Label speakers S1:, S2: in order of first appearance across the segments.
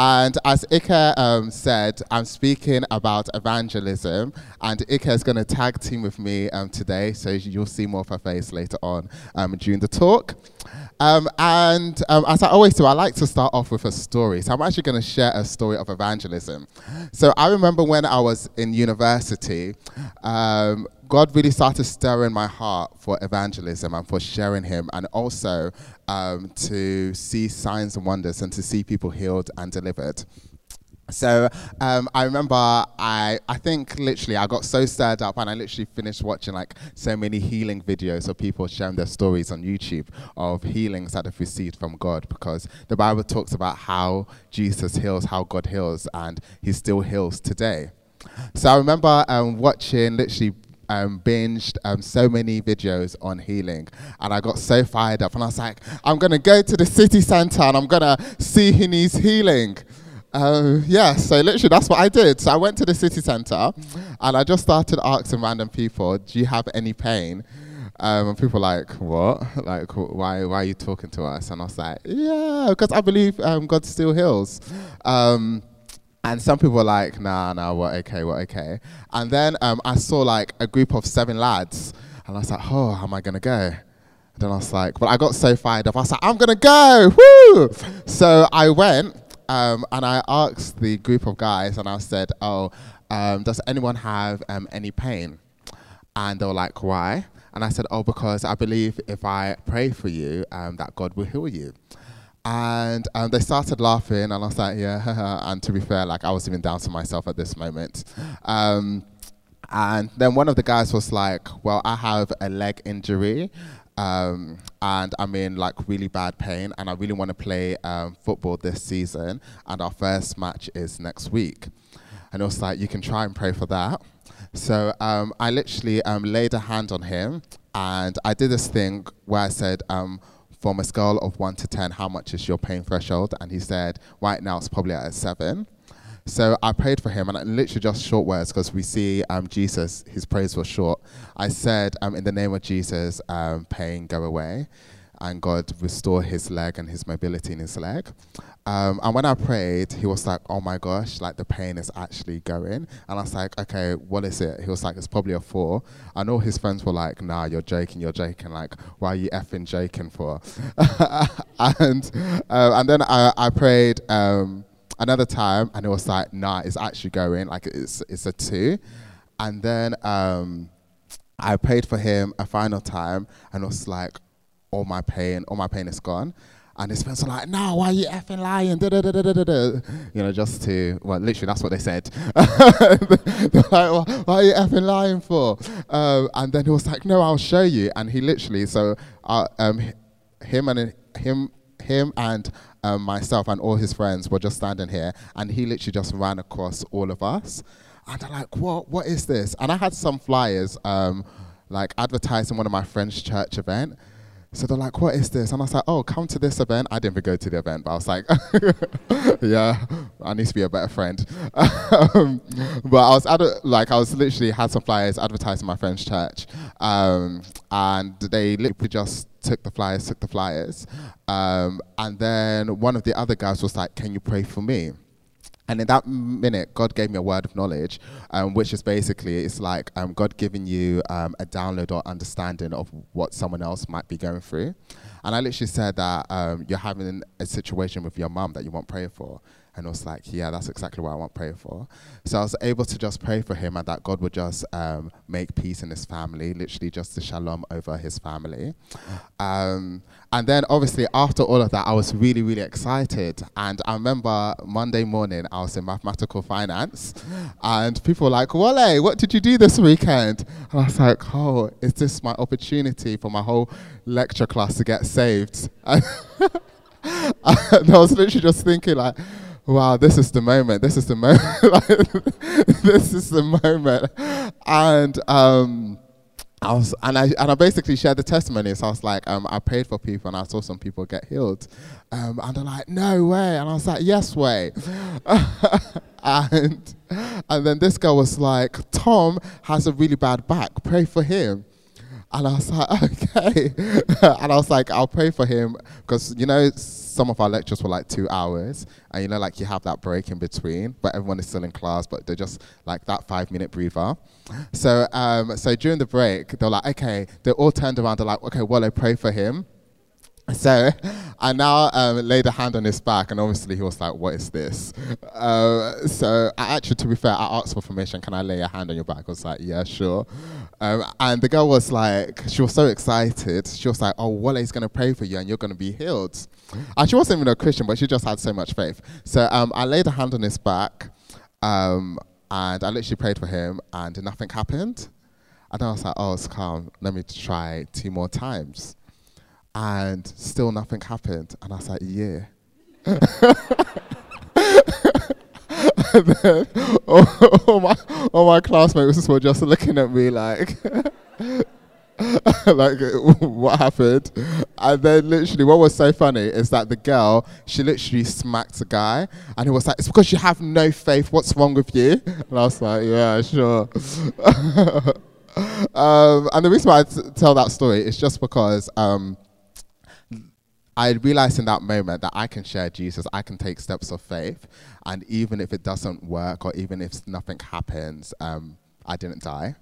S1: And as Ike um, said, I'm speaking about evangelism, and Ike is going to tag team with me um, today, so you'll see more of her face later on um, during the talk. Um, and um, as I always do, I like to start off with a story. So I'm actually going to share a story of evangelism. So I remember when I was in university, um, God really started stirring my heart for evangelism and for sharing Him, and also um, to see signs and wonders and to see people healed and delivered. So um, I remember I I think literally I got so stirred up and I literally finished watching like so many healing videos of people sharing their stories on YouTube of healings that they've received from God because the Bible talks about how Jesus heals, how God heals, and He still heals today. So I remember um, watching literally um, binged um, so many videos on healing, and I got so fired up, and I was like, I'm gonna go to the city center and I'm gonna see who needs healing. Uh, yeah, so literally that's what I did. So I went to the city center and I just started asking random people, "Do you have any pain?" Um, and people like, "What? Like, why? Why are you talking to us?" And I was like, "Yeah, because I believe um, God still heals." Um, and some people were like, "Nah, nah, what? Okay, what? Okay." And then um, I saw like a group of seven lads, and I was like, "Oh, how am I gonna go?" And then I was like, "But I got so fired up. I was like, I'm gonna go, woo!" So I went um, and I asked the group of guys, and I said, "Oh, um, does anyone have um, any pain?" And they were like, "Why?" And I said, "Oh, because I believe if I pray for you, um, that God will heal you." And um, they started laughing, and I was like, "Yeah." and to be fair, like I was even down to myself at this moment. Um, and then one of the guys was like, "Well, I have a leg injury." Um, and I'm in like really bad pain, and I really want to play um, football this season. And our first match is next week, and it was like you can try and pray for that. So um, I literally um, laid a hand on him, and I did this thing where I said, um, from a scale of one to ten, how much is your pain threshold? And he said, right now it's probably at a seven. So I prayed for him, and literally just short words because we see um, Jesus, his praise was short. I said, um, In the name of Jesus, um, pain go away, and God restore his leg and his mobility in his leg. Um, and when I prayed, he was like, Oh my gosh, like the pain is actually going. And I was like, Okay, what is it? He was like, It's probably a four. I know his friends were like, Nah, you're joking, you're joking. Like, why are you effing joking for? and, uh, and then I, I prayed, um, another time and it was like nah it's actually going like it's it's a two and then um, i prayed for him a final time and it was like all my pain all my pain is gone and his friends were like, no, why are you effing lying? Da, da, da, da, da, da. You know, just to, well, literally, that's what they said. They're like, well, why are you effing lying for? Um, and then he was like, no, I'll show you. And he literally, so uh, um, him and him, him and um, myself and all his friends were just standing here, and he literally just ran across all of us. And they're like, what? What is this? And I had some flyers, um, like advertising one of my friend's church event. So they're like, what is this? And I was like, oh, come to this event. I didn't even go to the event, but I was like, yeah, I need to be a better friend. um, but I was ad- like, I was literally had some flyers advertising my friend's church. Um, and they literally just took the flyers, took the flyers. Um, and then one of the other guys was like, can you pray for me? And in that minute, God gave me a word of knowledge, um, which is basically it's like um, God giving you um, a download or understanding of what someone else might be going through. And I literally said that um, you're having a situation with your mum that you want prayer for. And it was like, yeah, that's exactly what I want prayer for. So I was able to just pray for him and that God would just um, make peace in his family, literally just the shalom over his family. Um, and then obviously after all of that, I was really, really excited. And I remember Monday morning, I was in mathematical finance and people were like, Wale, what did you do this weekend? And I was like, oh, is this my opportunity for my whole lecture class to get saved? and I was literally just thinking like, wow, this is the moment. This is the moment. this is the moment. And um, I was, and I, and I basically shared the testimony. So I was like, um, I prayed for people, and I saw some people get healed. Um, and they're like, no way. And I was like, yes way. and and then this girl was like, Tom has a really bad back. Pray for him. And I was like, okay. and I was like, I'll pray for him because, you know, some of our lectures were like two hours. And, you know, like you have that break in between, but everyone is still in class, but they're just like that five minute breather. So, um, so during the break, they're like, okay, they all turned around. They're like, okay, well, I pray for him. So I now um, laid a hand on his back, and obviously he was like, "What is this?" Uh, so I actually, to be fair, I asked for permission. Can I lay a hand on your back? I was like, "Yeah, sure." Um, and the girl was like, she was so excited. She was like, "Oh, Walle's gonna pray for you, and you're gonna be healed." And she wasn't even a Christian, but she just had so much faith. So um, I laid a hand on his back, um, and I literally prayed for him, and nothing happened. And I was like, "Oh, it's calm. Let me try two more times." and still nothing happened. And I was like, yeah. and then all, all, my, all my classmates were just looking at me like, like, what happened? And then literally, what was so funny is that the girl, she literally smacked the guy, and he was like, "It's because you have no faith. What's wrong with you?" And I was like, "Yeah, sure." um, and the reason why I t- tell that story is just because. Um, I realized in that moment that I can share Jesus, I can take steps of faith, and even if it doesn't work or even if nothing happens, um, I didn't die.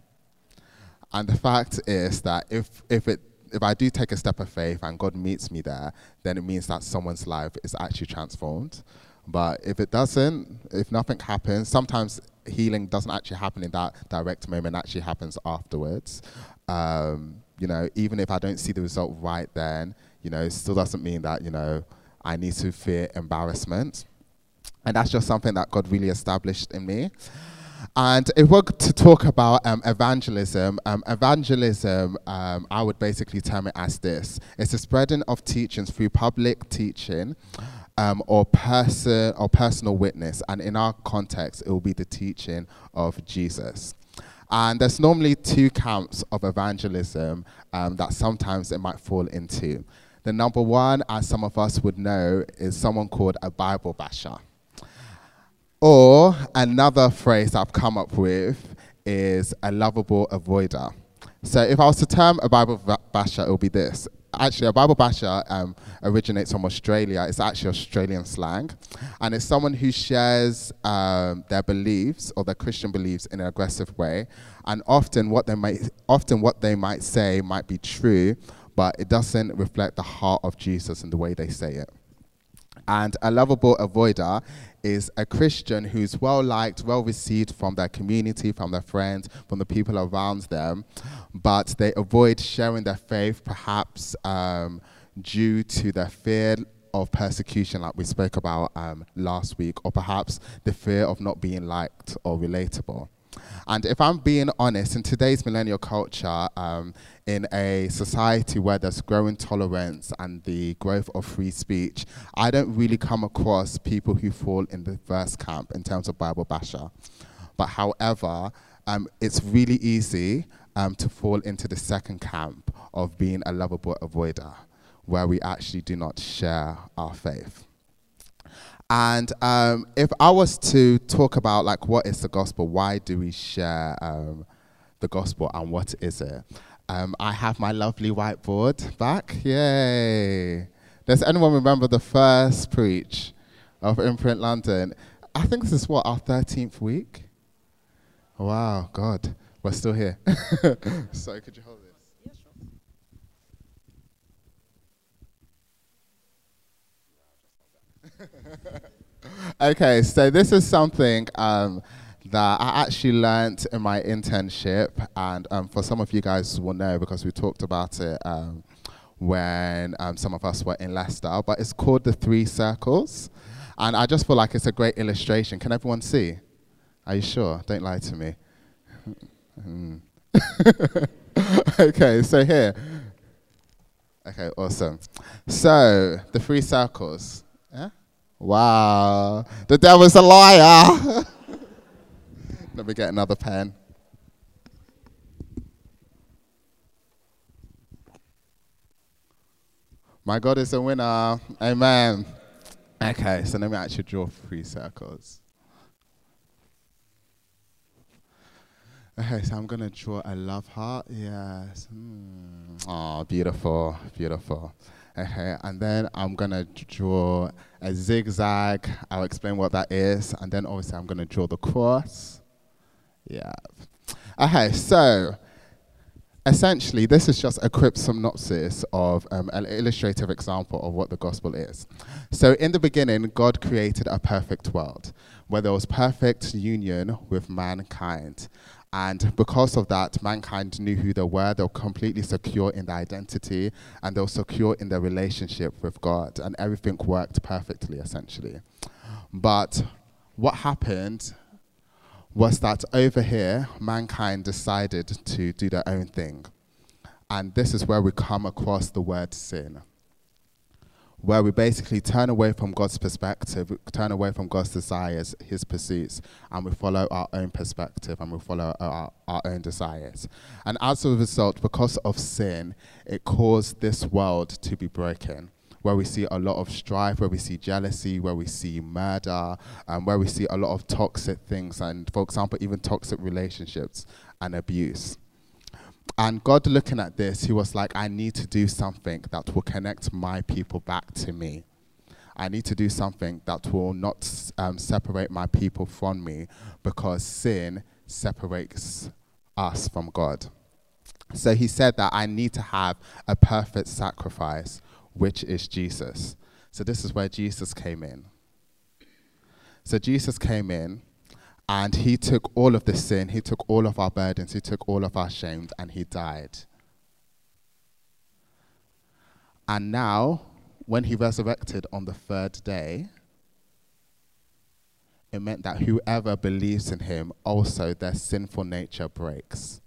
S1: And the fact is that if if it if I do take a step of faith and God meets me there, then it means that someone's life is actually transformed. But if it doesn't, if nothing happens, sometimes healing doesn't actually happen in that direct moment, actually happens afterwards. Um, you know, even if I don't see the result right then, you know, it still doesn't mean that, you know, I need to fear embarrassment. And that's just something that God really established in me. And if we're to talk about um, evangelism, um, evangelism, um, I would basically term it as this it's the spreading of teachings through public teaching. Um, or person or personal witness, and in our context, it will be the teaching of Jesus. And there's normally two camps of evangelism um, that sometimes it might fall into. The number one, as some of us would know, is someone called a Bible basher. Or another phrase I've come up with is a lovable avoider. So if I was to term a Bible basher, it would be this. Actually, a Bible basher um, originates from Australia. It's actually Australian slang. And it's someone who shares um, their beliefs or their Christian beliefs in an aggressive way. And often what, they might, often what they might say might be true, but it doesn't reflect the heart of Jesus in the way they say it. And a lovable avoider is a Christian who's well liked, well received from their community, from their friends, from the people around them, but they avoid sharing their faith perhaps um, due to their fear of persecution, like we spoke about um, last week, or perhaps the fear of not being liked or relatable. And if I'm being honest, in today's millennial culture, um, in a society where there's growing tolerance and the growth of free speech, I don't really come across people who fall in the first camp in terms of Bible basher. But however, um, it's really easy um, to fall into the second camp of being a lovable avoider, where we actually do not share our faith. And um, if I was to talk about like what is the gospel, why do we share um, the gospel, and what is it? Um, I have my lovely whiteboard back. Yay! Does anyone remember the first preach of Imprint London? I think this is what our thirteenth week. Wow, God, we're still here. so could you hold sure. okay, so this is something um, that I actually learned in my internship, and um, for some of you guys will know because we talked about it um, when um, some of us were in Leicester. But it's called the Three Circles, and I just feel like it's a great illustration. Can everyone see? Are you sure? Don't lie to me. Hmm. okay, so here. Okay, awesome. So the three circles. Yeah? Wow. The devil's a liar. Let me get another pen. My God is a winner. Amen. Okay, so let me actually draw three circles. Okay, so I'm going to draw a love heart. Yes. Oh, beautiful, beautiful. Okay, and then I'm going to draw a zigzag. I'll explain what that is. And then obviously I'm going to draw the cross. Yeah. Okay, so essentially, this is just a quick synopsis of um, an illustrative example of what the gospel is. So, in the beginning, God created a perfect world where there was perfect union with mankind. And because of that, mankind knew who they were. They were completely secure in their identity and they were secure in their relationship with God. And everything worked perfectly, essentially. But what happened was that over here, mankind decided to do their own thing. And this is where we come across the word sin where we basically turn away from God's perspective, turn away from God's desires, His pursuits, and we follow our own perspective and we follow our, our own desires. And as a result, because of sin, it caused this world to be broken. Where we see a lot of strife, where we see jealousy, where we see murder, um, where we see a lot of toxic things, and for example, even toxic relationships and abuse. And God looking at this, he was like, I need to do something that will connect my people back to me. I need to do something that will not um, separate my people from me because sin separates us from God. So he said that I need to have a perfect sacrifice, which is Jesus. So this is where Jesus came in. So Jesus came in and he took all of the sin, he took all of our burdens, he took all of our shames, and he died. And now, when he resurrected on the third day, it meant that whoever believes in him, also their sinful nature breaks.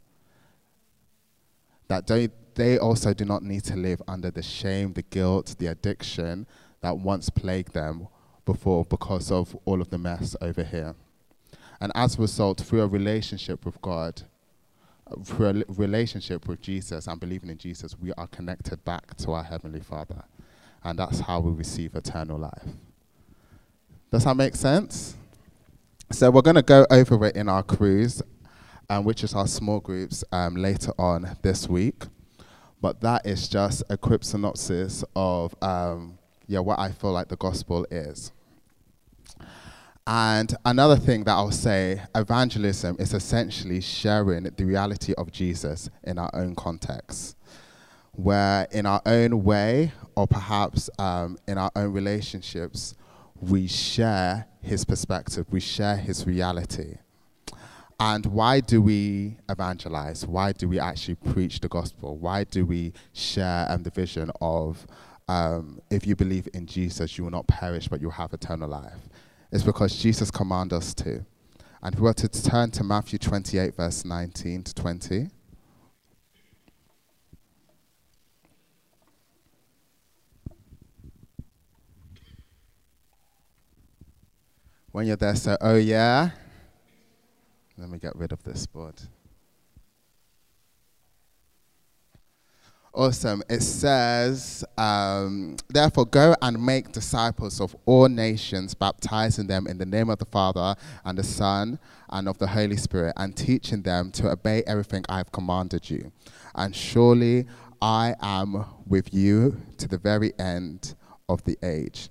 S1: That they, they also do not need to live under the shame, the guilt, the addiction that once plagued them before because of all of the mess over here. And as a result, through a relationship with God, through a relationship with Jesus and believing in Jesus, we are connected back to our Heavenly Father. And that's how we receive eternal life. Does that make sense? So we're going to go over it in our cruise, um, which is our small groups, um, later on this week. But that is just a quick synopsis of um, yeah, what I feel like the gospel is. And another thing that I'll say evangelism is essentially sharing the reality of Jesus in our own context, where in our own way, or perhaps um, in our own relationships, we share his perspective, we share his reality. And why do we evangelize? Why do we actually preach the gospel? Why do we share um, the vision of um, if you believe in Jesus, you will not perish, but you'll have eternal life? It's because Jesus commanded us to. And if we were to turn to Matthew 28, verse 19 to 20. When you're there, so, oh yeah. Let me get rid of this board. Awesome. It says, um, therefore, go and make disciples of all nations, baptizing them in the name of the Father and the Son and of the Holy Spirit, and teaching them to obey everything I have commanded you. And surely I am with you to the very end of the age.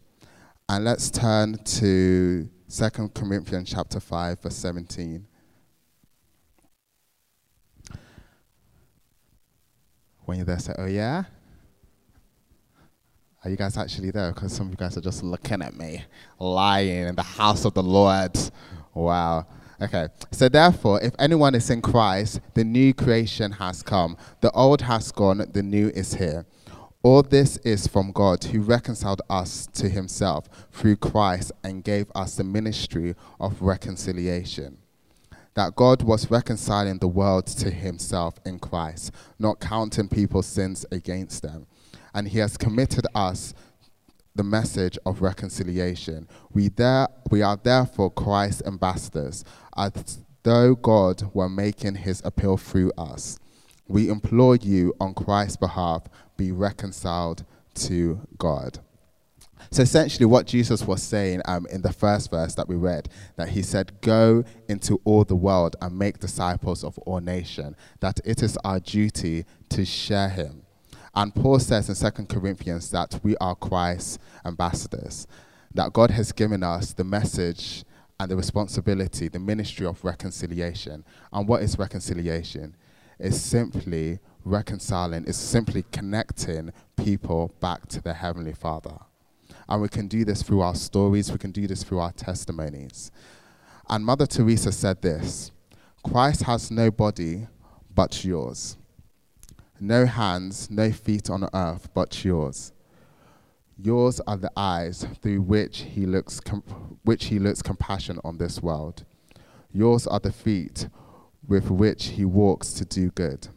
S1: And let's turn to 2 Corinthians chapter 5, verse 17. When you're there, say, oh yeah? Are you guys actually there? Because some of you guys are just looking at me, lying in the house of the Lord. Wow. Okay. So therefore, if anyone is in Christ, the new creation has come. The old has gone, the new is here. All this is from God, who reconciled us to himself through Christ and gave us the ministry of reconciliation that God was reconciling the world to himself in Christ, not counting people's sins against them. And he has committed us the message of reconciliation. We, there, we are therefore Christ's ambassadors, as though God were making his appeal through us. We implore you on Christ's behalf, be reconciled to God. So essentially, what Jesus was saying um, in the first verse that we read, that he said, Go into all the world and make disciples of all nations, that it is our duty to share him. And Paul says in 2 Corinthians that we are Christ's ambassadors, that God has given us the message and the responsibility, the ministry of reconciliation. And what is reconciliation? It's simply reconciling, it's simply connecting people back to their Heavenly Father. And we can do this through our stories, we can do this through our testimonies. And Mother Teresa said this Christ has no body but yours, no hands, no feet on earth but yours. Yours are the eyes through which he looks, com- which he looks compassion on this world. Yours are the feet with which he walks to do good.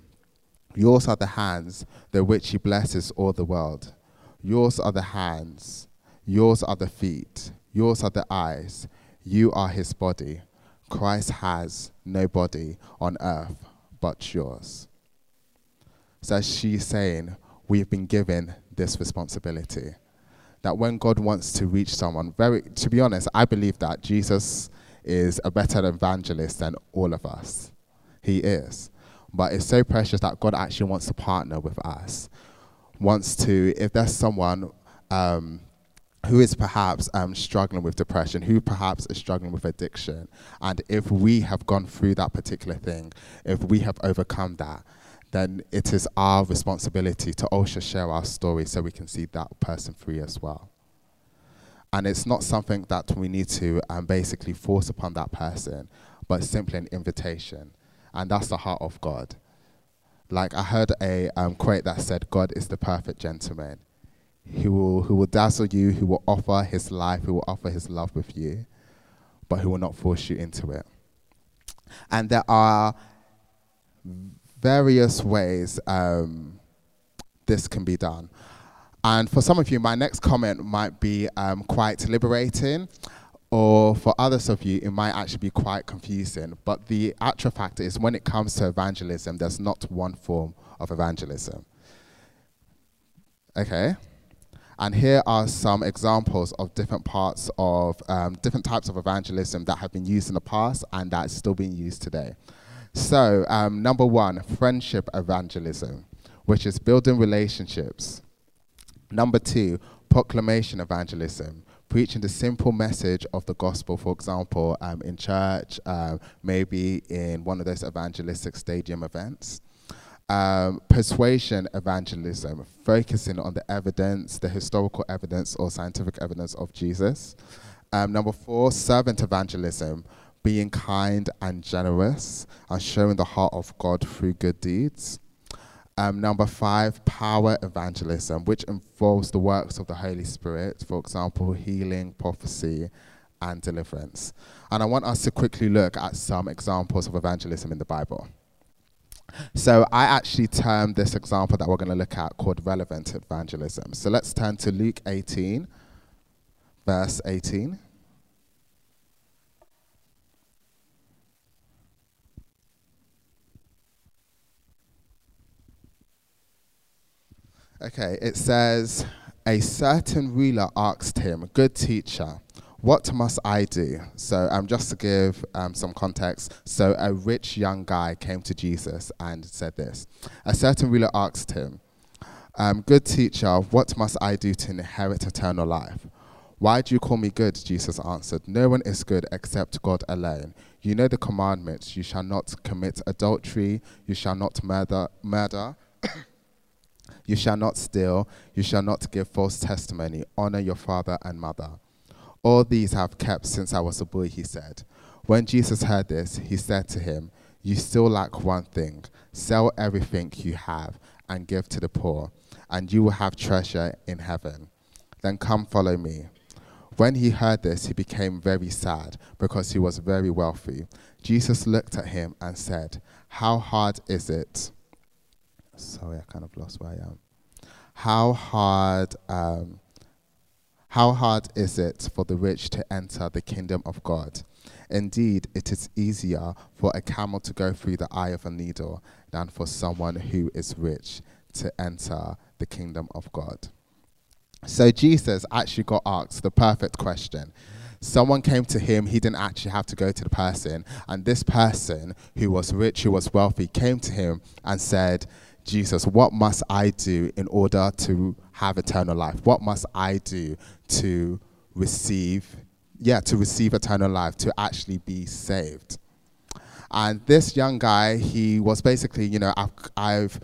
S1: Yours are the hands through which he blesses all the world. Yours are the hands Yours are the feet, yours are the eyes, you are his body. Christ has no body on earth but yours. So she's saying, we've been given this responsibility. That when God wants to reach someone, very to be honest, I believe that Jesus is a better evangelist than all of us. He is. But it's so precious that God actually wants to partner with us. Wants to, if there's someone um, who is perhaps um, struggling with depression, who perhaps is struggling with addiction. And if we have gone through that particular thing, if we have overcome that, then it is our responsibility to also share our story so we can see that person free as well. And it's not something that we need to um, basically force upon that person, but simply an invitation. And that's the heart of God. Like I heard a um, quote that said, God is the perfect gentleman he will, who will dazzle you, who will offer his life, who will offer his love with you, but who will not force you into it. And there are various ways um, this can be done. And for some of you, my next comment might be um, quite liberating, or for others of you, it might actually be quite confusing. But the actual fact is, when it comes to evangelism, there's not one form of evangelism. Okay? And here are some examples of different parts of um, different types of evangelism that have been used in the past and that's still being used today. So, um, number one, friendship evangelism, which is building relationships. Number two, proclamation evangelism, preaching the simple message of the gospel, for example, um, in church, uh, maybe in one of those evangelistic stadium events. Um, persuasion evangelism, focusing on the evidence, the historical evidence or scientific evidence of Jesus. Um, number four, servant evangelism, being kind and generous and showing the heart of God through good deeds. Um, number five, power evangelism, which involves the works of the Holy Spirit, for example, healing, prophecy, and deliverance. And I want us to quickly look at some examples of evangelism in the Bible. So I actually termed this example that we're going to look at called relevant evangelism. So let's turn to Luke 18, verse 18. Okay, it says, A certain ruler asked him, Good teacher, what must I do? So, um, just to give um, some context, so a rich young guy came to Jesus and said this. A certain ruler asked him, um, Good teacher, what must I do to inherit eternal life? Why do you call me good? Jesus answered, No one is good except God alone. You know the commandments you shall not commit adultery, you shall not murder, murder. you shall not steal, you shall not give false testimony, honor your father and mother. All these I have kept since I was a boy, he said. When Jesus heard this, he said to him, You still lack one thing. Sell everything you have and give to the poor, and you will have treasure in heaven. Then come follow me. When he heard this, he became very sad because he was very wealthy. Jesus looked at him and said, How hard is it? Sorry, I kind of lost where I am. How hard um, how hard is it for the rich to enter the kingdom of God? Indeed, it is easier for a camel to go through the eye of a needle than for someone who is rich to enter the kingdom of God. So Jesus actually got asked the perfect question. Someone came to him, he didn't actually have to go to the person. And this person, who was rich, who was wealthy, came to him and said, Jesus, what must I do in order to have eternal life? What must I do to receive, yeah, to receive eternal life, to actually be saved? And this young guy, he was basically, you know, I've, I've,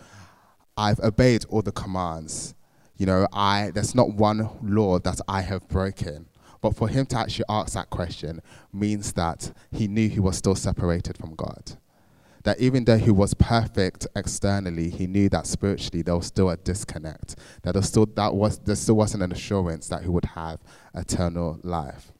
S1: I've obeyed all the commands. You know, I there's not one law that I have broken. But for him to actually ask that question means that he knew he was still separated from God. That even though he was perfect externally, he knew that spiritually there was still a disconnect. That there still that was there still wasn't an assurance that he would have eternal life.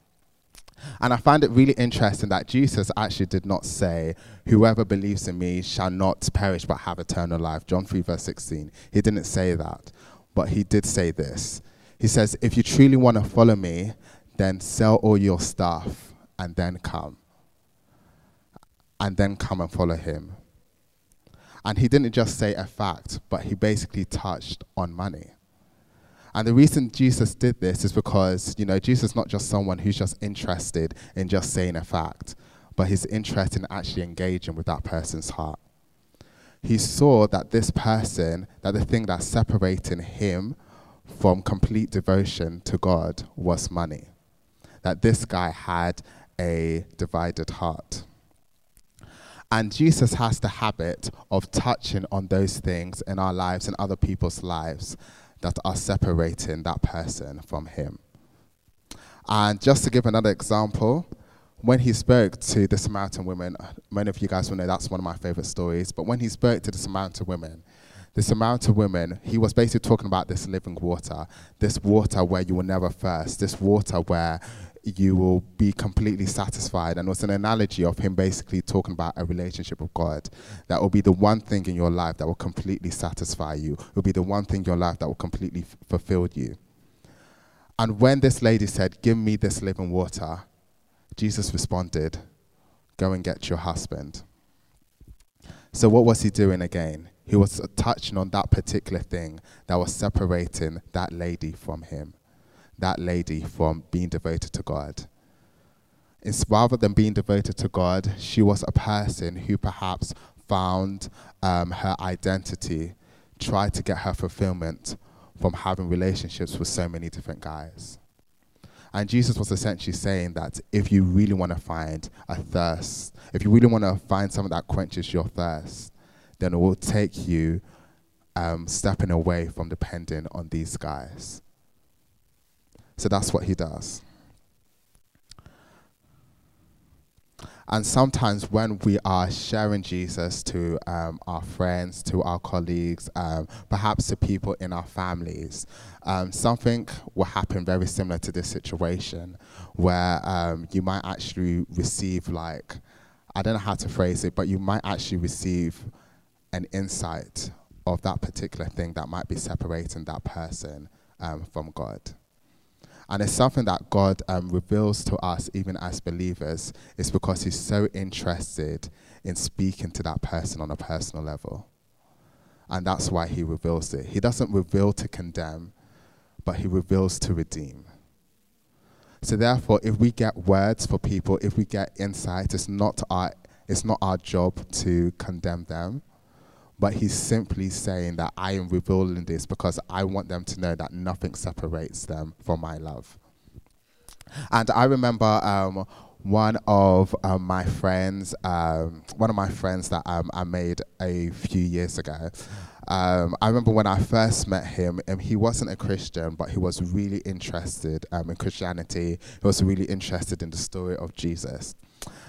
S1: And I find it really interesting that Jesus actually did not say, Whoever believes in me shall not perish but have eternal life. John 3, verse 16. He didn't say that. But he did say this. He says, If you truly want to follow me, then sell all your stuff and then come. And then come and follow him. And he didn't just say a fact, but he basically touched on money. And the reason Jesus did this is because, you know, Jesus is not just someone who's just interested in just saying a fact, but he's interested in actually engaging with that person's heart. He saw that this person, that the thing that's separating him from complete devotion to God was money. That this guy had a divided heart. And Jesus has the habit of touching on those things in our lives and other people's lives that are separating that person from him. And just to give another example, when he spoke to the Samaritan women, many of you guys will know that's one of my favorite stories, but when he spoke to the Samaritan women, the Samaritan women, he was basically talking about this living water, this water where you will never thirst, this water where you will be completely satisfied. And it was an analogy of him basically talking about a relationship with God. That will be the one thing in your life that will completely satisfy you. It will be the one thing in your life that will completely f- fulfill you. And when this lady said, Give me this living water, Jesus responded, Go and get your husband. So, what was he doing again? He was touching on that particular thing that was separating that lady from him that lady from being devoted to God. It's rather than being devoted to God, she was a person who perhaps found um, her identity, tried to get her fulfillment from having relationships with so many different guys. And Jesus was essentially saying that if you really want to find a thirst, if you really want to find something that quenches your thirst, then it will take you um, stepping away from depending on these guys. So that's what he does. And sometimes when we are sharing Jesus to um, our friends, to our colleagues, um, perhaps to people in our families, um, something will happen very similar to this situation where um, you might actually receive, like, I don't know how to phrase it, but you might actually receive an insight of that particular thing that might be separating that person um, from God. And it's something that God um, reveals to us, even as believers, is because He's so interested in speaking to that person on a personal level. And that's why He reveals it. He doesn't reveal to condemn, but He reveals to redeem. So therefore, if we get words for people, if we get insight, it's not our, it's not our job to condemn them but he's simply saying that I am revealing this because I want them to know that nothing separates them from my love. And I remember um, one of um, my friends, um, one of my friends that um, I made a few years ago. Um, I remember when I first met him, and he wasn't a Christian, but he was really interested um, in Christianity. He was really interested in the story of Jesus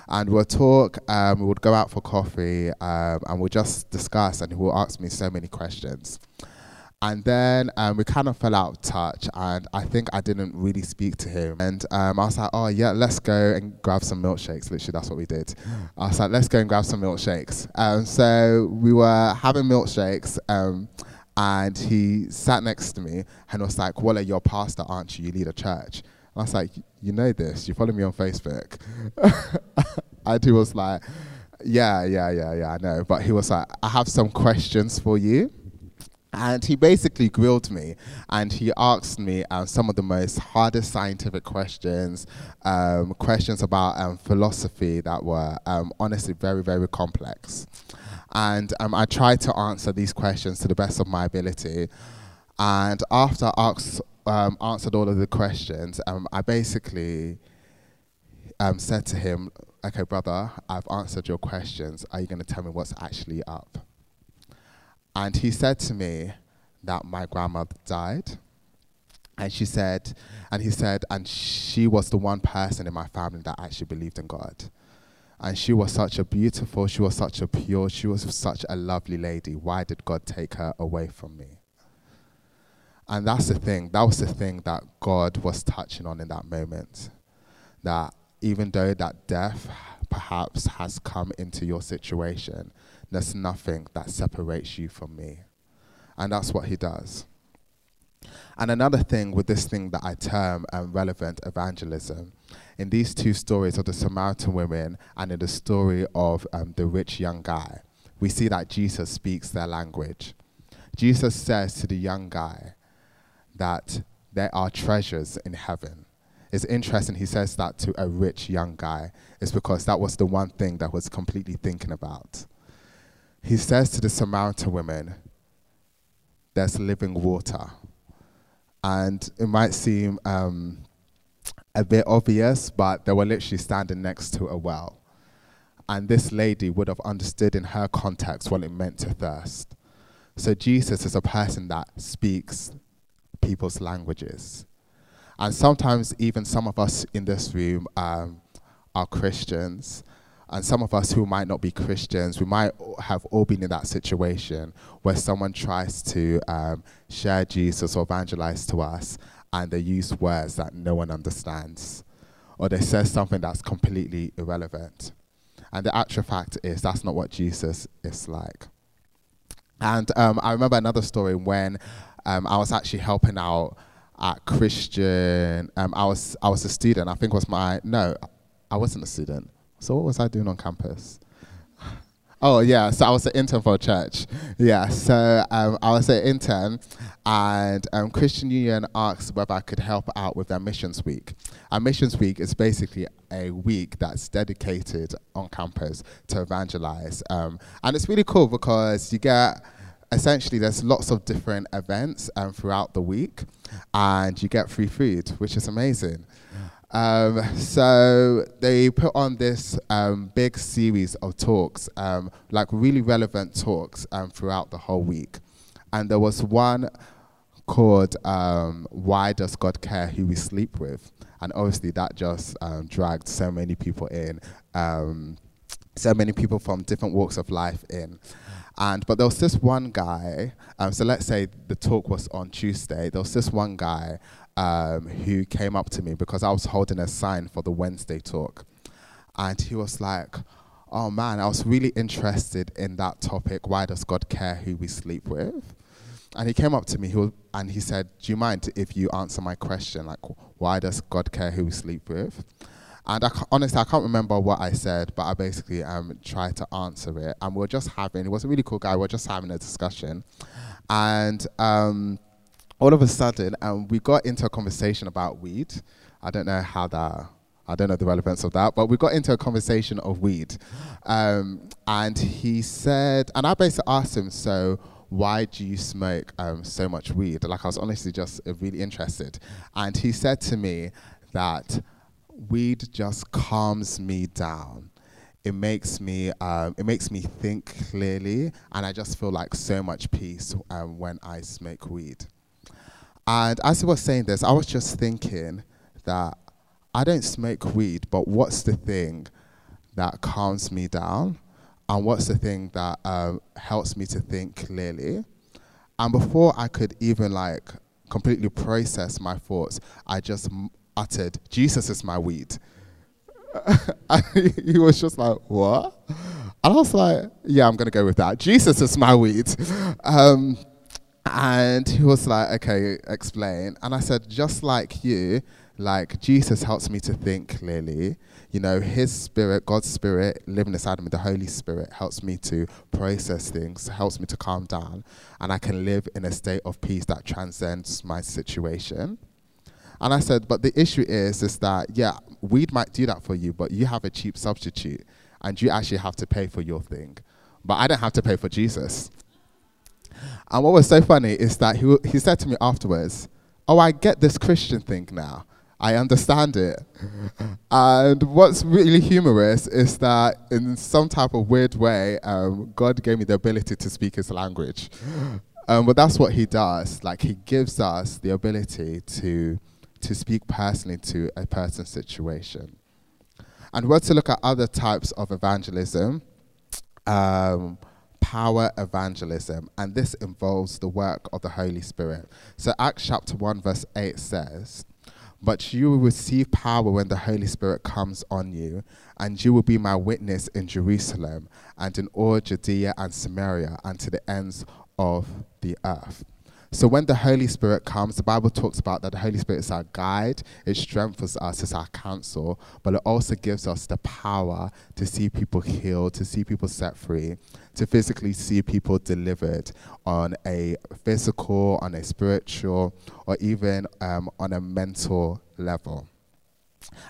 S1: and we'll talk. Um, we would go out for coffee, um, and we'll just discuss, and he will ask me so many questions. And then um, we kind of fell out of touch, and I think I didn't really speak to him. And um, I was like, "Oh yeah, let's go and grab some milkshakes." Literally, that's what we did. I was like, "Let's go and grab some milkshakes." Um, so we were having milkshakes, um, and he sat next to me and was like, "Well, you're pastor, aren't you? You lead a church." I was like, you know this, you follow me on Facebook. and he was like, yeah, yeah, yeah, yeah, I know. But he was like, I have some questions for you. And he basically grilled me and he asked me um, some of the most hardest scientific questions, um, questions about um, philosophy that were um, honestly very, very complex. And um, I tried to answer these questions to the best of my ability. And after I asked, um, answered all of the questions, I basically said to him, Okay, brother, I've answered your questions. Are you going to tell me what's actually up? And he said to me that my grandmother died. And she said, and he said, and she was the one person in my family that actually believed in God. And she was such a beautiful, she was such a pure, she was such a lovely lady. Why did God take her away from me? And that's the thing, that was the thing that God was touching on in that moment. That even though that death perhaps has come into your situation, there's nothing that separates you from me. And that's what he does. And another thing with this thing that I term um, relevant evangelism, in these two stories of the Samaritan women and in the story of um, the rich young guy, we see that Jesus speaks their language. Jesus says to the young guy that there are treasures in heaven. It's interesting he says that to a rich young guy. It's because that was the one thing that was completely thinking about he says to the Samaritan women, There's living water. And it might seem um, a bit obvious, but they were literally standing next to a well. And this lady would have understood in her context what it meant to thirst. So Jesus is a person that speaks people's languages. And sometimes, even some of us in this room um, are Christians, and some of us who might not be Christians, we might have all been in that situation where someone tries to um, share Jesus or evangelize to us and they use words that no one understands. Or they say something that's completely irrelevant. And the actual fact is, that's not what Jesus is like. And um, I remember another story when um, I was actually helping out at Christian. Um, I was I was a student. I think was my no, I wasn't a student. So what was I doing on campus? Oh yeah, so I was an intern for a church. Yeah, so um, I was an intern, and um, Christian Union asked whether I could help out with their missions week. Our missions week is basically a week that's dedicated on campus to evangelize, um, and it's really cool because you get essentially there's lots of different events um, throughout the week, and you get free food, which is amazing. Um, so they put on this um, big series of talks, um, like really relevant talks um, throughout the whole week. And there was one called um, Why Does God Care Who We Sleep With? And obviously that just dragged so many people in, so many people from different walks of life in. And but there was this one guy. Um, so let's say the talk was on Tuesday. There was this one guy um, who came up to me because I was holding a sign for the Wednesday talk. And he was like, Oh man, I was really interested in that topic. Why does God care who we sleep with? And he came up to me he was, and he said, Do you mind if you answer my question? Like, why does God care who we sleep with? And I, honestly, I can't remember what I said, but I basically um, tried to answer it. And we are just having, he was a really cool guy, we are just having a discussion. And um, all of a sudden, um, we got into a conversation about weed. I don't know how that, I don't know the relevance of that, but we got into a conversation of weed. Um, and he said, and I basically asked him, so why do you smoke um, so much weed? Like, I was honestly just uh, really interested. And he said to me that weed just calms me down it makes me um, it makes me think clearly and i just feel like so much peace um, when i smoke weed and as he was saying this, I was just thinking that I don't smoke weed, but what's the thing that calms me down? And what's the thing that um, helps me to think clearly? And before I could even like completely process my thoughts, I just uttered, Jesus is my weed. he was just like, what? And I was like, yeah, I'm going to go with that. Jesus is my weed. Um, and he was like, okay, explain. And I said, just like you, Like Jesus helps me to think clearly. You know, His Spirit, God's Spirit, living inside of me, the Holy Spirit, helps me to process things, helps me to calm down, and I can live in a state of peace that transcends my situation. And I said, but the issue is, is that yeah, weed might do that for you, but you have a cheap substitute, and you actually have to pay for your thing. But I don't have to pay for Jesus. And what was so funny is that he, he said to me afterwards, Oh, I get this Christian thing now. I understand it. and what's really humorous is that in some type of weird way, um, God gave me the ability to speak his language. Um, but that's what he does. Like he gives us the ability to to speak personally to a person's situation. And we're to look at other types of evangelism. Um, power evangelism, and this involves the work of the Holy Spirit. So, Acts chapter 1, verse 8 says, But you will receive power when the Holy Spirit comes on you, and you will be my witness in Jerusalem and in all Judea and Samaria and to the ends of the earth. So when the Holy Spirit comes, the Bible talks about that the Holy Spirit is our guide, it strengthens us, it's our counsel, but it also gives us the power to see people healed, to see people set free, to physically see people delivered on a physical, on a spiritual, or even um, on a mental level.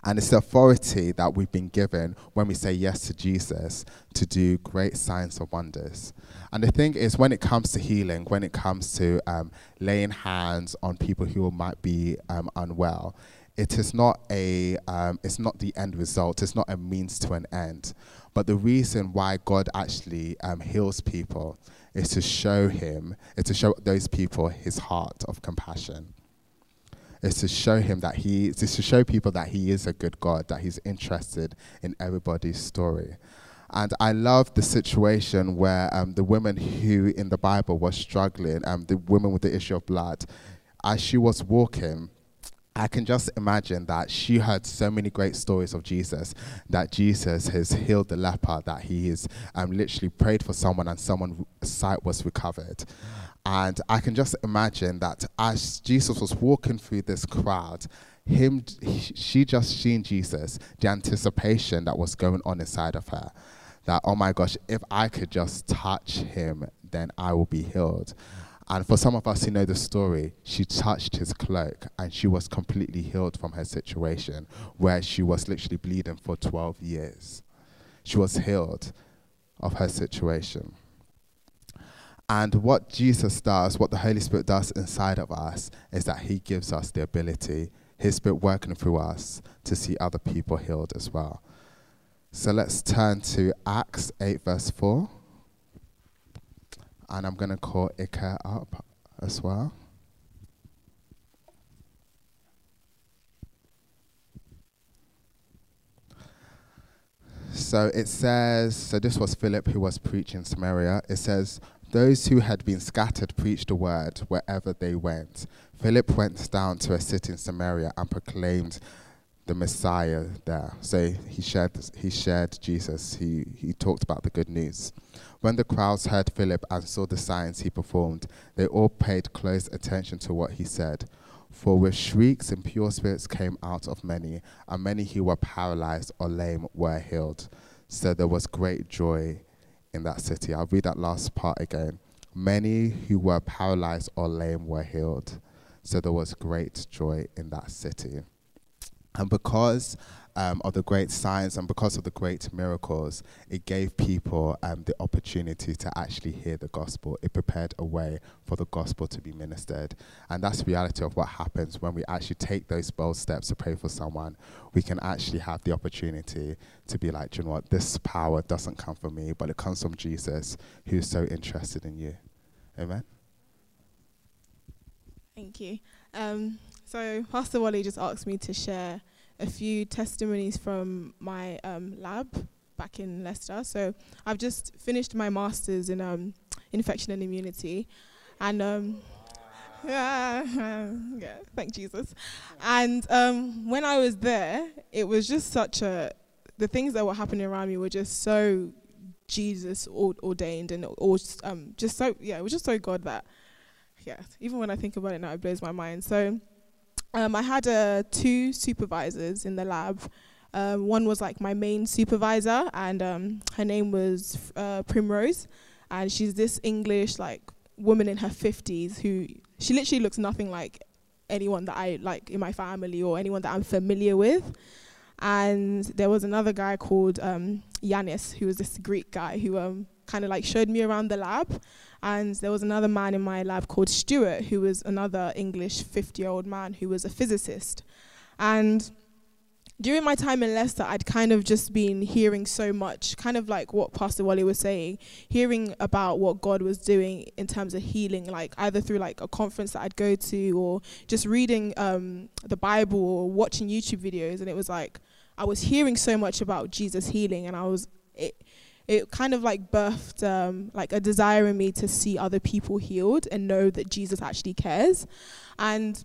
S1: And it's the authority that we've been given when we say yes to Jesus to do great signs and wonders. And the thing is, when it comes to healing, when it comes to um, laying hands on people who might be um, unwell, it is not a um, it's not the end result. It's not a means to an end. But the reason why God actually um, heals people is to show Him, is to show those people His heart of compassion is to show him that he is to show people that he is a good God, that he's interested in everybody's story. And I love the situation where um, the woman who in the Bible was struggling, um, the woman with the issue of blood, as she was walking, I can just imagine that she heard so many great stories of Jesus, that Jesus has healed the leper, that he has um, literally prayed for someone and someone's sight was recovered. And I can just imagine that as Jesus was walking through this crowd, him, she just seen Jesus, the anticipation that was going on inside of her. That, oh my gosh, if I could just touch him, then I will be healed. And for some of us who know the story, she touched his cloak and she was completely healed from her situation where she was literally bleeding for 12 years. She was healed of her situation. And what Jesus does, what the Holy Spirit does inside of us, is that He gives us the ability, His Spirit working through us, to see other people healed as well. So let's turn to Acts 8, verse 4. And I'm going to call Ika up as well. So it says, so this was Philip who was preaching Samaria. It says, those who had been scattered preached the word wherever they went. Philip went down to a city in Samaria and proclaimed the Messiah there. So he shared, he shared Jesus. He, he talked about the good news. When the crowds heard Philip and saw the signs he performed, they all paid close attention to what he said. For with shrieks impure spirits came out of many, and many who were paralyzed or lame were healed. So there was great joy in that city. I'll read that last part again. Many who were paralyzed or lame were healed. So there was great joy in that city. And because um, of the great signs and because of the great miracles, it gave people um, the opportunity to actually hear the gospel. It prepared a way for the gospel to be ministered. And that's the reality of what happens when we actually take those bold steps to pray for someone. We can actually have the opportunity to be like, you know what, this power doesn't come from me, but it comes from Jesus who's so interested in you. Amen.
S2: Thank you. Um, so, Pastor Wally just asked me to share a few testimonies from my um, lab back in Leicester. So I've just finished my master's in um, infection and immunity, and um, yeah, yeah, thank Jesus. And um, when I was there, it was just such a the things that were happening around me were just so Jesus ordained and or um, just so yeah, it was just so God that yeah. Even when I think about it now, it blows my mind. So um, I had uh, two supervisors in the lab. Um, one was like my main supervisor, and um, her name was uh, Primrose, and she's this English like woman in her fifties who she literally looks nothing like anyone that I like in my family or anyone that I'm familiar with. And there was another guy called um, Yanis, who was this Greek guy who um, kind of like showed me around the lab. And there was another man in my lab called Stuart, who was another English 50 year old man who was a physicist. And during my time in Leicester, I'd kind of just been hearing so much, kind of like what Pastor Wally was saying, hearing about what God was doing in terms of healing, like either through like a conference that I'd go to or just reading um, the Bible or watching YouTube videos. And it was like, I was hearing so much about Jesus healing, and I was, it, it kind of like birthed um, like a desire in me to see other people healed and know that Jesus actually cares. And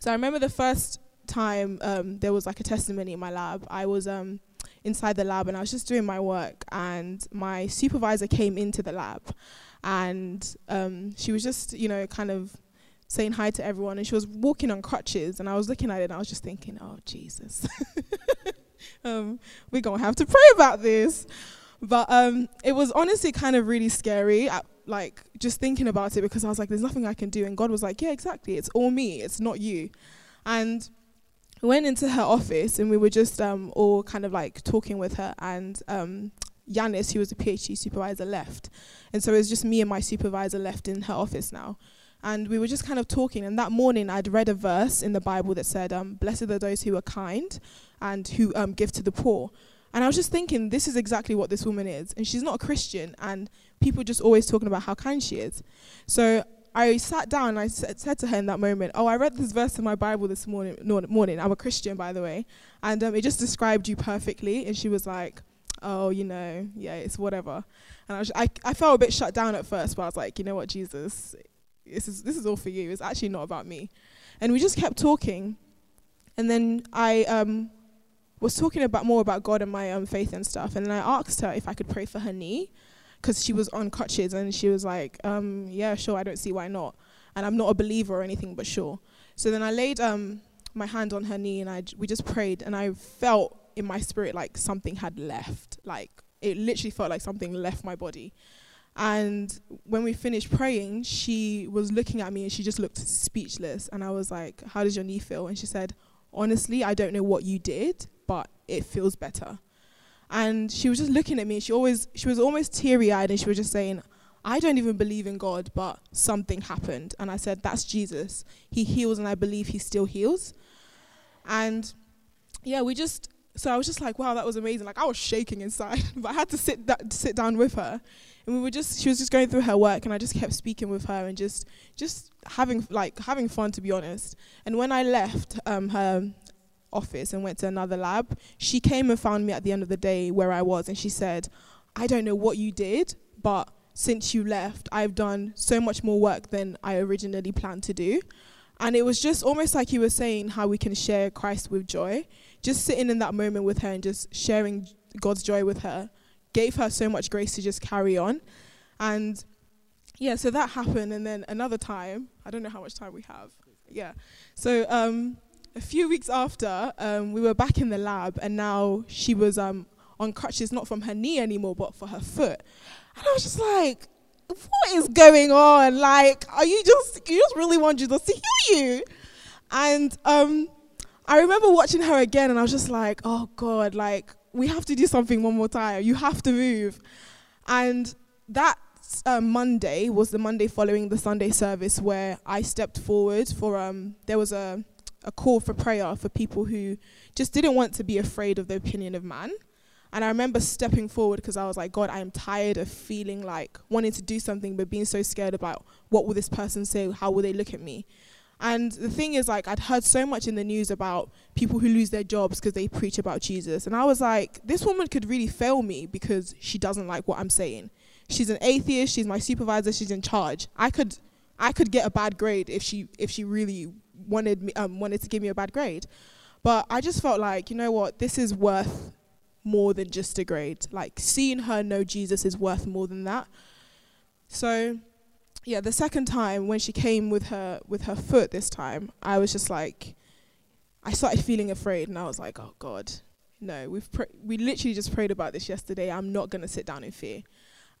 S2: so I remember the first time um, there was like a testimony in my lab. I was um, inside the lab and I was just doing my work, and my supervisor came into the lab, and um, she was just you know kind of saying hi to everyone, and she was walking on crutches, and I was looking at it and I was just thinking, oh Jesus, um, we're gonna have to pray about this. But um, it was honestly kind of really scary. At, like just thinking about it because I was like, there's nothing I can do. And God was like, yeah, exactly. It's all me. It's not you. And we went into her office and we were just um, all kind of like talking with her and um, Yanis, who was a PhD supervisor, left. And so it was just me and my supervisor left in her office now. And we were just kind of talking. And that morning, I'd read a verse in the Bible that said, um, Blessed are those who are kind and who um, give to the poor. And I was just thinking, this is exactly what this woman is. And she's not a Christian. And people just always talking about how kind she is. So I sat down and I said to her in that moment, "Oh, I read this verse in my Bible this morning. Morning. I'm a Christian, by the way, and um, it just described you perfectly." And she was like, "Oh, you know, yeah, it's whatever." And I, was, I, I felt a bit shut down at first, but I was like, "You know what, Jesus, this is this is all for you. It's actually not about me." And we just kept talking, and then I um, was talking about more about God and my um, faith and stuff. And then I asked her if I could pray for her knee because she was on crutches and she was like, um, yeah, sure, I don't see why not. And I'm not a believer or anything, but sure. So then I laid um, my hand on her knee and I we just prayed and I felt in my spirit like something had left. Like it literally felt like something left my body. And when we finished praying, she was looking at me and she just looked speechless. And I was like, How does your knee feel? And she said, Honestly, I don't know what you did, but it feels better and she was just looking at me. She always she was almost teary eyed, and she was just saying, "I don't even believe in God, but something happened." And I said, "That's Jesus. He heals, and I believe He still heals." And yeah, we just so I was just like, "Wow, that was amazing!" Like I was shaking inside, but I had to sit sit down with her, and we were just she was just going through her work, and I just kept speaking with her and just just having like having fun to be honest. And when I left, um, her office and went to another lab, she came and found me at the end of the day where I was and she said, I don't know what you did, but since you left, I've done so much more work than I originally planned to do. And it was just almost like you were saying how we can share Christ with joy. Just sitting in that moment with her and just sharing God's joy with her gave her so much grace to just carry on. And yeah, so that happened. And then another time, I don't know how much time we have. Yeah. So um, a few weeks after, um, we were back in the lab, and now she was um, on crutches, not from her knee anymore, but for her foot. And I was just like, what is going on? Like, are you just, you just really want Jesus to heal you? And um, I remember watching her again, and I was just like, oh God, like, we have to do something one more time. You have to move. And that uh, Monday was the Monday following the Sunday service where I stepped forward for um there was a a call for prayer for people who just didn't want to be afraid of the opinion of man. And I remember stepping forward because I was like, God, I am tired of feeling like wanting to do something but being so scared about what will this person say, how will they look at me. And the thing is, like, I'd heard so much in the news about people who lose their jobs because they preach about Jesus. And I was like, this woman could really fail me because she doesn't like what I'm saying. She's an atheist, she's my supervisor, she's in charge. I could I could get a bad grade if she if she really wanted me um, wanted to give me a bad grade. But I just felt like, you know what, this is worth more than just a grade. Like seeing her know Jesus is worth more than that. So yeah, the second time when she came with her with her foot this time, I was just like I started feeling afraid, and I was like, oh God, no. We've pr- we literally just prayed about this yesterday. I'm not gonna sit down in fear.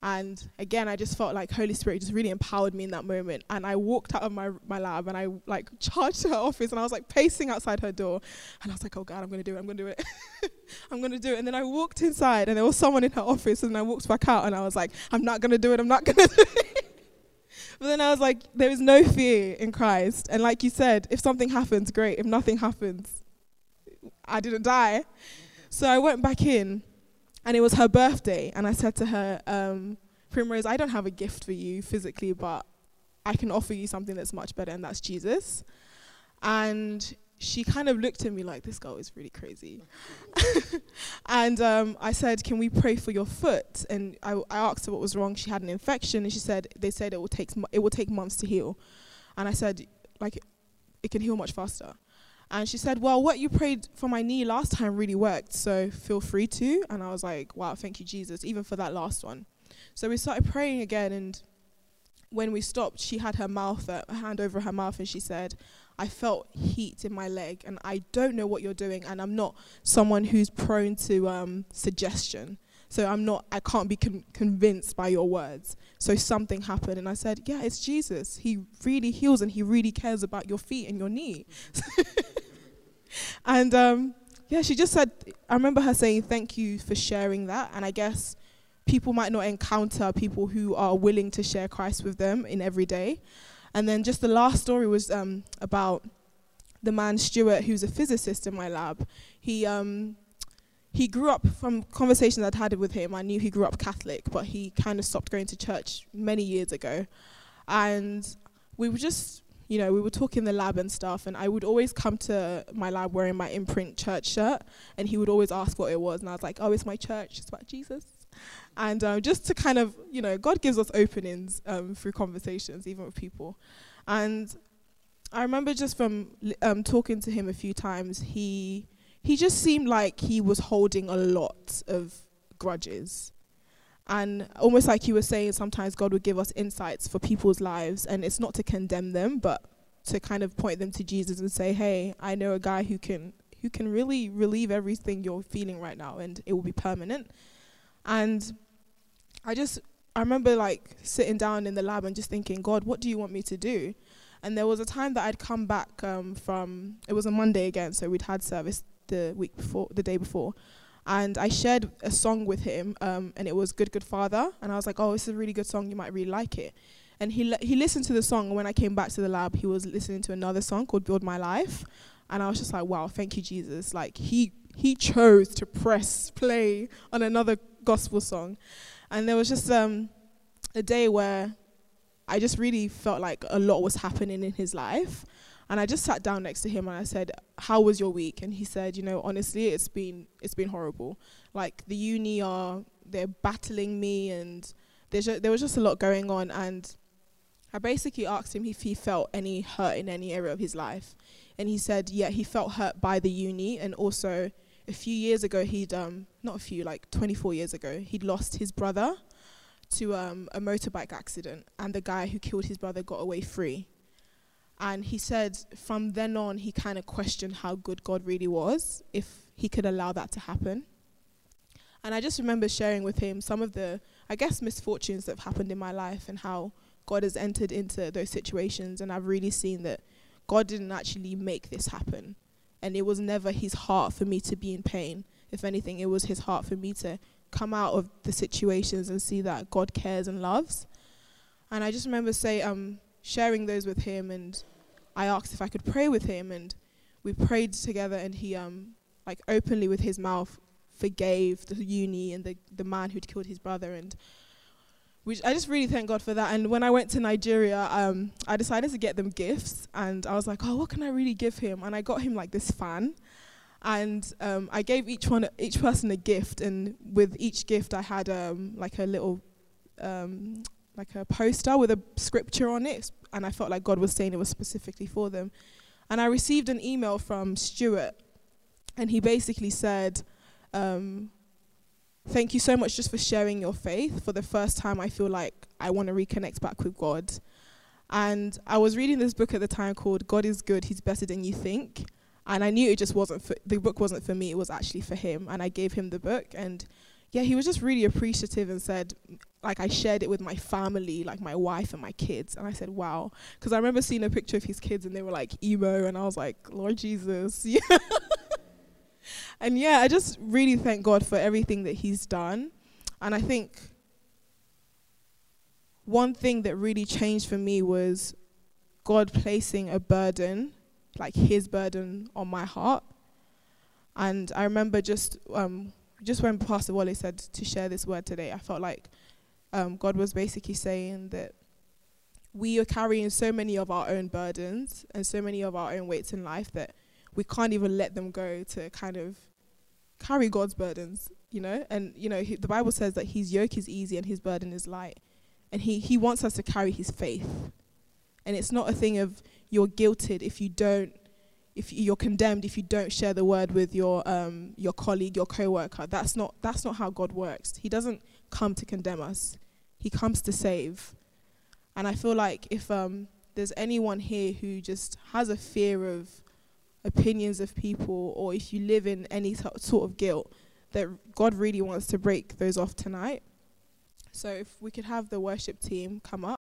S2: And again, I just felt like Holy Spirit just really empowered me in that moment. And I walked out of my, my lab and I like charged her office and I was like pacing outside her door. And I was like, oh God, I'm going to do it. I'm going to do it. I'm going to do it. And then I walked inside and there was someone in her office and I walked back out and I was like, I'm not going to do it. I'm not going to do it. but then I was like, there is no fear in Christ. And like you said, if something happens, great. If nothing happens, I didn't die. So I went back in and it was her birthday. And I said to her, um, Primrose, I don't have a gift for you physically, but I can offer you something that's much better, and that's Jesus. And she kind of looked at me like, this girl is really crazy. and um, I said, can we pray for your foot? And I, I, asked her what was wrong. She had an infection, and she said, they said it will take, it will take months to heal. And I said, like, it can heal much faster. And she said, Well, what you prayed for my knee last time really worked, so feel free to. And I was like, Wow, thank you, Jesus, even for that last one. So we started praying again, and when we stopped, she had her mouth, uh, her hand over her mouth, and she said, I felt heat in my leg, and I don't know what you're doing, and I'm not someone who's prone to um, suggestion. So I'm not, I can't be con- convinced by your words. So something happened, and I said, Yeah, it's Jesus. He really heals and he really cares about your feet and your knee. and um, yeah, she just said, I remember her saying, Thank you for sharing that. And I guess people might not encounter people who are willing to share Christ with them in every day. And then just the last story was um, about the man Stuart, who's a physicist in my lab. He um, he grew up from conversations I'd had with him. I knew he grew up Catholic, but he kind of stopped going to church many years ago. And we were just, you know, we were talking in the lab and stuff. And I would always come to my lab wearing my imprint church shirt. And he would always ask what it was. And I was like, oh, it's my church. It's about Jesus. And uh, just to kind of, you know, God gives us openings um, through conversations, even with people. And I remember just from um, talking to him a few times, he he just seemed like he was holding a lot of grudges. And almost like you were saying, sometimes God would give us insights for people's lives, and it's not to condemn them, but to kind of point them to Jesus and say, "Hey, I know a guy who can who can really relieve everything you're feeling right now, and it will be permanent." And I just I remember like sitting down in the lab and just thinking, God, what do you want me to do? And there was a time that I'd come back um, from it was a Monday again, so we'd had service the week before, the day before, and I shared a song with him, um, and it was "Good Good Father," and I was like, "Oh, this is a really good song. You might really like it." And he he listened to the song, and when I came back to the lab, he was listening to another song called "Build My Life," and I was just like, "Wow, thank you, Jesus!" Like he he chose to press play on another gospel song, and there was just um, a day where I just really felt like a lot was happening in his life. And I just sat down next to him and I said, "How was your week?" And he said, "You know, honestly, it's been it's been horrible. Like the uni are they're battling me, and ju- there was just a lot going on." And I basically asked him if he felt any hurt in any area of his life, and he said, "Yeah, he felt hurt by the uni, and also a few years ago he'd um not a few like 24 years ago he'd lost his brother to um, a motorbike accident, and the guy who killed his brother got away free." And he said from then on, he kind of questioned how good God really was, if he could allow that to happen. And I just remember sharing with him some of the, I guess, misfortunes that have happened in my life and how God has entered into those situations. And I've really seen that God didn't actually make this happen. And it was never his heart for me to be in pain. If anything, it was his heart for me to come out of the situations and see that God cares and loves. And I just remember say, um, sharing those with him and I asked if I could pray with him and we prayed together and he um like openly with his mouth forgave the uni and the, the man who'd killed his brother and which I just really thank God for that. And when I went to Nigeria, um, I decided to get them gifts, and I was like, "Oh, what can I really give him?" And I got him like this fan, and um, I gave each one, each person a gift, and with each gift, I had um, like a little um, like a poster with a scripture on it, and I felt like God was saying it was specifically for them. And I received an email from Stuart, and he basically said, um, Thank you so much just for sharing your faith. For the first time, I feel like I want to reconnect back with God. And I was reading this book at the time called God is Good, He's Better Than You Think. and I knew it just wasn't for, the book wasn't for me. It was actually for him, and I gave him the book, and yeah, he was just really appreciative and said, like, I shared it with my family, like my wife and my kids, and I said, wow, because I remember seeing a picture of his kids, and they were like emo, and I was like, Lord Jesus, and yeah, I just really thank God for everything that He's done, and I think one thing that really changed for me was God placing a burden, like His burden, on my heart. And I remember just um, just when Pastor Wale said to share this word today, I felt like um, God was basically saying that we are carrying so many of our own burdens and so many of our own weights in life that we can't even let them go to kind of carry God's burdens, you know. And you know, he, the Bible says that His yoke is easy and His burden is light, and He He wants us to carry His faith. And it's not a thing of you're guilted if you don't, if you're condemned if you don't share the word with your um, your colleague, your coworker. That's not that's not how God works. He doesn't come to condemn us. He comes to save. And I feel like if um, there's anyone here who just has a fear of opinions of people, or if you live in any t- sort of guilt, that God really wants to break those off tonight. So if we could have the worship team come up.